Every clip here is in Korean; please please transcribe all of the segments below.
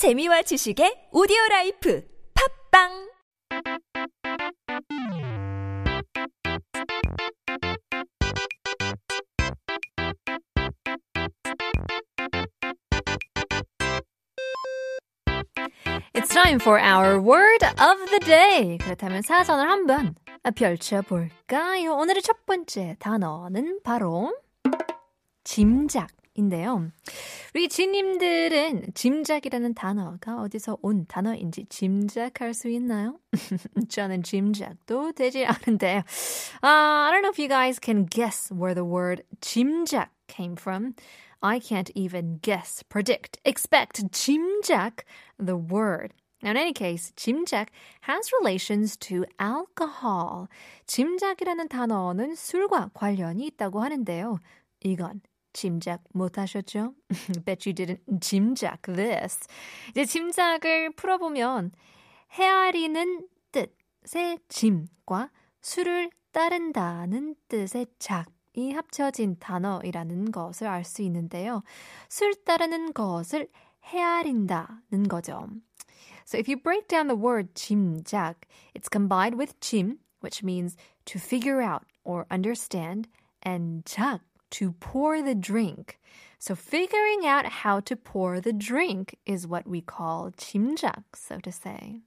재미와 지식의 오디오 라이프 팝빵 It's time for our word of the day. 그렇다면 사전을 한번 펼쳐볼까요? 오늘의 첫 번째 단어는 바로 짐작 인데요. 우리 지님들은 짐작이라는 단어가 어디서 온 단어인지 짐작할 수 있나요? 저는 짐작도 되지 않은데요. Uh, I don't know if you guys can guess where the word 짐작 came from. I can't even guess, predict, expect, 짐작, the word. Now, in any case, 짐작 has relations to alcohol. 짐작이라는 단어는 술과 관련이 있다고 하는데요. 이건 짐작 못하셨죠? Bet you didn't 짐작 this. 이제 짐작을 풀어보면 헤아리는 뜻의 짐과 술을 따른다는 뜻의 작. 이 합쳐진 단어이라는 것을 알 수 있는데요. 술 따르는 것을 헤아린다는 거죠. So if you break down the word 짐작, it's combined with 짐, which means to figure out or understand, and 작, to pour the drink. So figuring out how to pour the drink is what we call 짐작, so to say.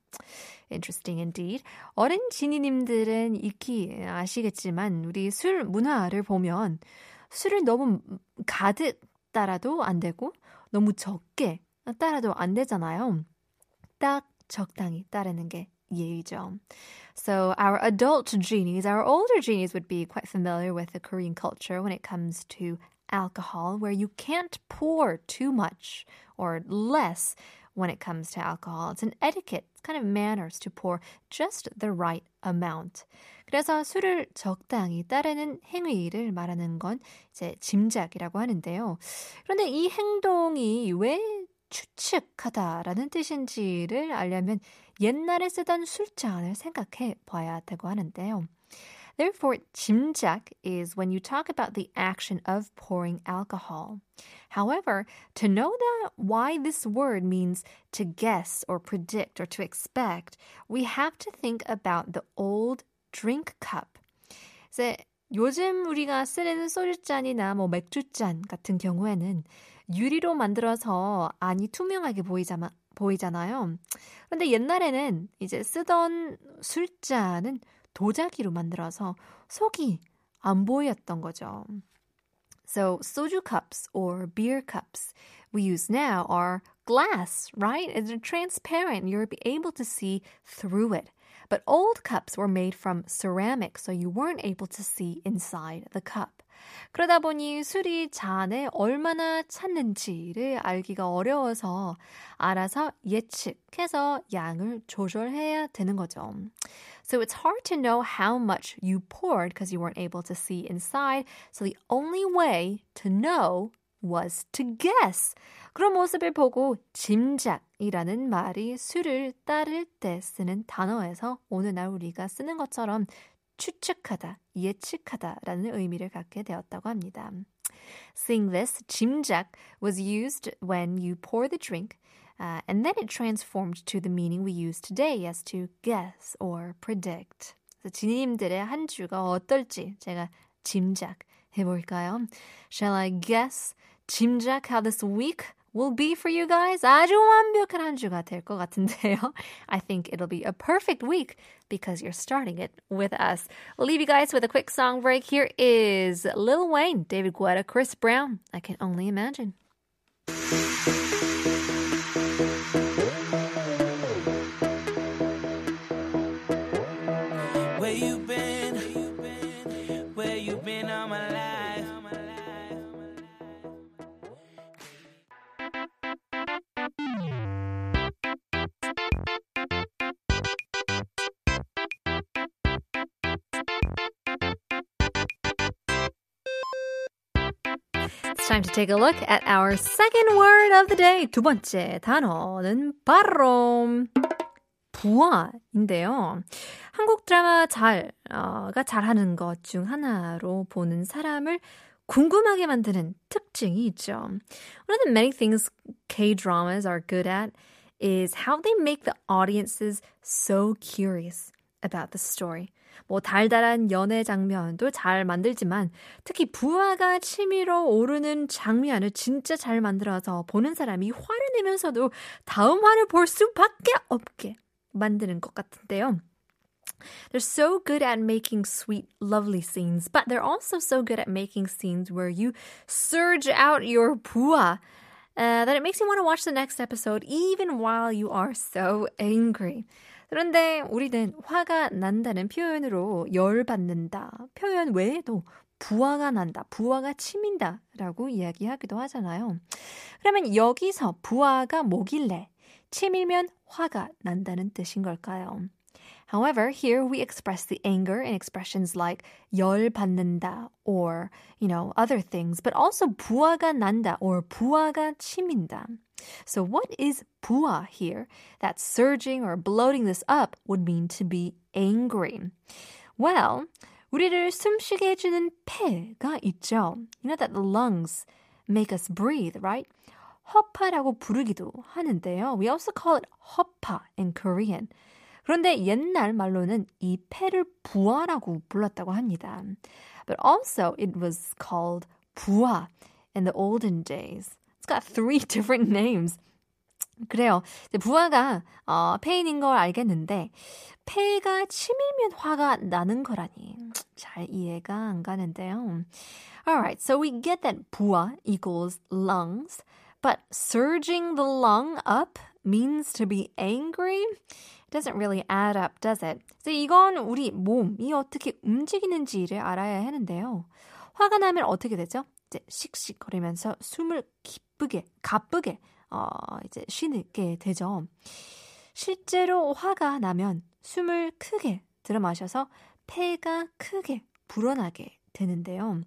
Interesting indeed. 어린 지니님들은 익히 아시겠지만 우리 술 문화를 보면 술을 너무 가득 따라도 안 되고 너무 적게 따라도 안 되잖아요. 딱 적당히 따르는 게 예의죠. So our adult genies, our older genies would be quite familiar with the Korean culture when it comes to alcohol, where you can't pour too much or less when it comes to alcohol. It's an etiquette, it's kind of manners to pour just the right amount. 그래서 술을 적당히 따르는 행위를 말하는 건 이제 짐작이라고 하는데요. 그런데 이 행동이 왜 추측하다라는 뜻인지를 알려면 옛날에 쓰던 술잔을 생각해 봐야 되고 하는데요. Therefore, 짐작 is when you talk about the action of pouring alcohol. However, to know that why this word means to guess or predict or to expect, we have to think about the old drink cup. 요즘 우리가 쓰는 소주잔이나 뭐 맥주잔 같은 경우에는 유리로 만들어서 안이 투명하게 보이잖아, 보이잖아요. 그런데 옛날에는 이제 쓰던 술잔은 도자기로 만들어서 속이 안 보였던 거죠. So soju cups or beer cups we use now are glass, right? It's transparent. You're able to see through it. But old cups were made from ceramic, so you weren't able to see inside the cup. 그러다 보니 술이 잔에 얼마나 찼는지를 알기가 어려워서 알아서 예측해서 양을 조절해야 되는 거죠. So it's hard to know how much you poured because you weren't able to see inside. So the only way to know was to guess. 그런 모습을 보고 짐작이라는 말이 술을 따를 때 쓰는 단어에서 오늘날 우리가 쓰는 것처럼 추측하다, 예측하다 라는 의미를 갖게 되었다고 합니다. Seeing this, 짐작 was used when you pour the drink, uh, and then it transformed to the meaning we use today as to guess or predict. 지니님들의 한 주가 어떨지 제가 짐작 해볼까요? Shall I guess, 짐작 how this week will be for you guys. 아주 완벽한 한 주가 될 것 같은데요. I think it'll be a perfect week because you're starting it with us. We'll leave you guys with a quick song break. Here is Lil Wayne, David Guetta, Chris Brown. I can only imagine. It's time to take a look at our second word of the day. 두 번째 단어는 바로 부하인데요. 한국 드라마 잘가 잘하는 것 중 하나로 보는 사람을 궁금하게 만드는 특징이 있죠. One of the many things K-dramas are good at is how they make the audiences so curious about the story. 뭐 달달한 연애 장면도 잘 만들지만 특히 부하가 치밀어 오르는 장면을 진짜 잘 만들어서 보는 사람이 화를 내면서도 다음 화를 볼 수밖에 없게 만드는 것 같은데요. They're so good at making sweet, lovely scenes, but they're also so good at making scenes where you surge out your 부하 uh, that it makes you want to watch the next episode even while you are so angry. 그런데 우리는 화가 난다는 표현으로 열받는다 표현 외에도 부화가 난다, 부화가 치민다 라고 이야기하기도 하잖아요. 그러면 여기서 부화가 뭐길래 치밀면 화가 난다는 뜻인 걸까요? However, here we express the anger in expressions like 열받는다 or, you know, other things, but also 부하가 난다 or 부하가 치민다. So what is 부하 here? That surging or bloating this up would mean to be angry. Well, 우리를 숨쉬게 해주는 폐가 있죠. You know that the lungs make us breathe, right? 허파라고 부르기도 하는데요. We also call it 허파 in Korean. 그런데 옛날 말로는 이 폐를 부하라고 불렀다고 합니다. But also it was called 부하 in the olden days. It's got three different names. 그래요. 부하가 어, 폐인인 걸 알겠는데 폐가 치밀면 화가 나는 거라니 잘 이해가 안 가는데요. Alright, so we get that 부하 equals lungs, but surging the lung up means to be angry. Doesn't really add up, does it? 그래서 이건 우리 몸이 어떻게 움직이는지를 알아야 하는데요. 화가 나면 어떻게 되죠? 이제 씩씩거리면서 숨을 기쁘게, 가쁘게 어, 이제 쉬게 되죠. 실제로 화가 나면 숨을 크게 들어 마셔서 폐가 크게 불어나게 되는데요.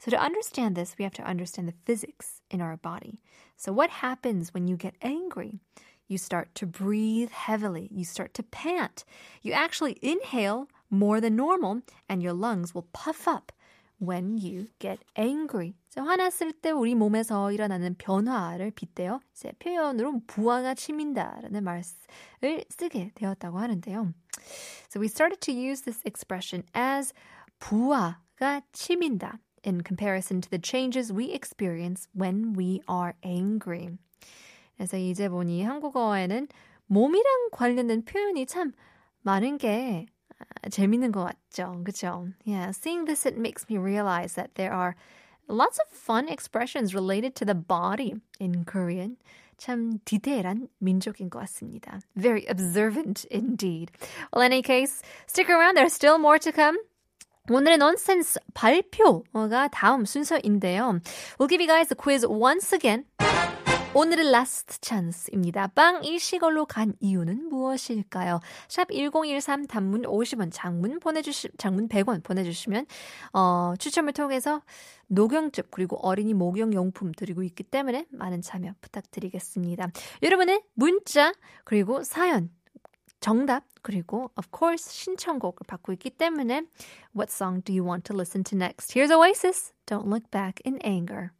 So to understand this, we have to understand the physics in our body. So what happens when you get angry? You start to breathe heavily. You start to pant. You actually inhale more than normal, and your lungs will puff up when you get angry. 자, 화났을 때 우리 몸에서 일어나는 변화를 빗대어 이제 표현으로 부하가 치민다라는 말을 쓰게 되었다고 하는데요. So we started to use this expression as 부하가 치민다 in comparison to the changes we experience when we are angry. 그래서 이제 보니 한국어에는 몸이랑 관련된 표현이 참 많은 게 재밌는 것 같죠. 그죠? Yeah, seeing this it makes me realize that there are lots of fun expressions related to the body in Korean. 참 디테일한 민족인 것 같습니다. Very observant indeed. Well, in any case, stick around. There's still more to come. 오늘의 nonsense 발표가 다음 순서인데요. We'll give you guys a quiz once again. 오늘의 last chance입니다. 빵 일시걸로 간 이유는 무엇일까요? 샵 1013 단문 50원, 장문 보내주시, 장문 100원 보내주시면, 어, 추첨을 통해서 녹용즙 그리고 어린이 목욕 용품 드리고 있기 때문에 많은 참여 부탁드리겠습니다. 여러분의 문자 그리고 사연 정답 그리고 of course 신청곡을 받고 있기 때문에 What song do you want to listen to next? Here's Oasis. Don't look back in anger.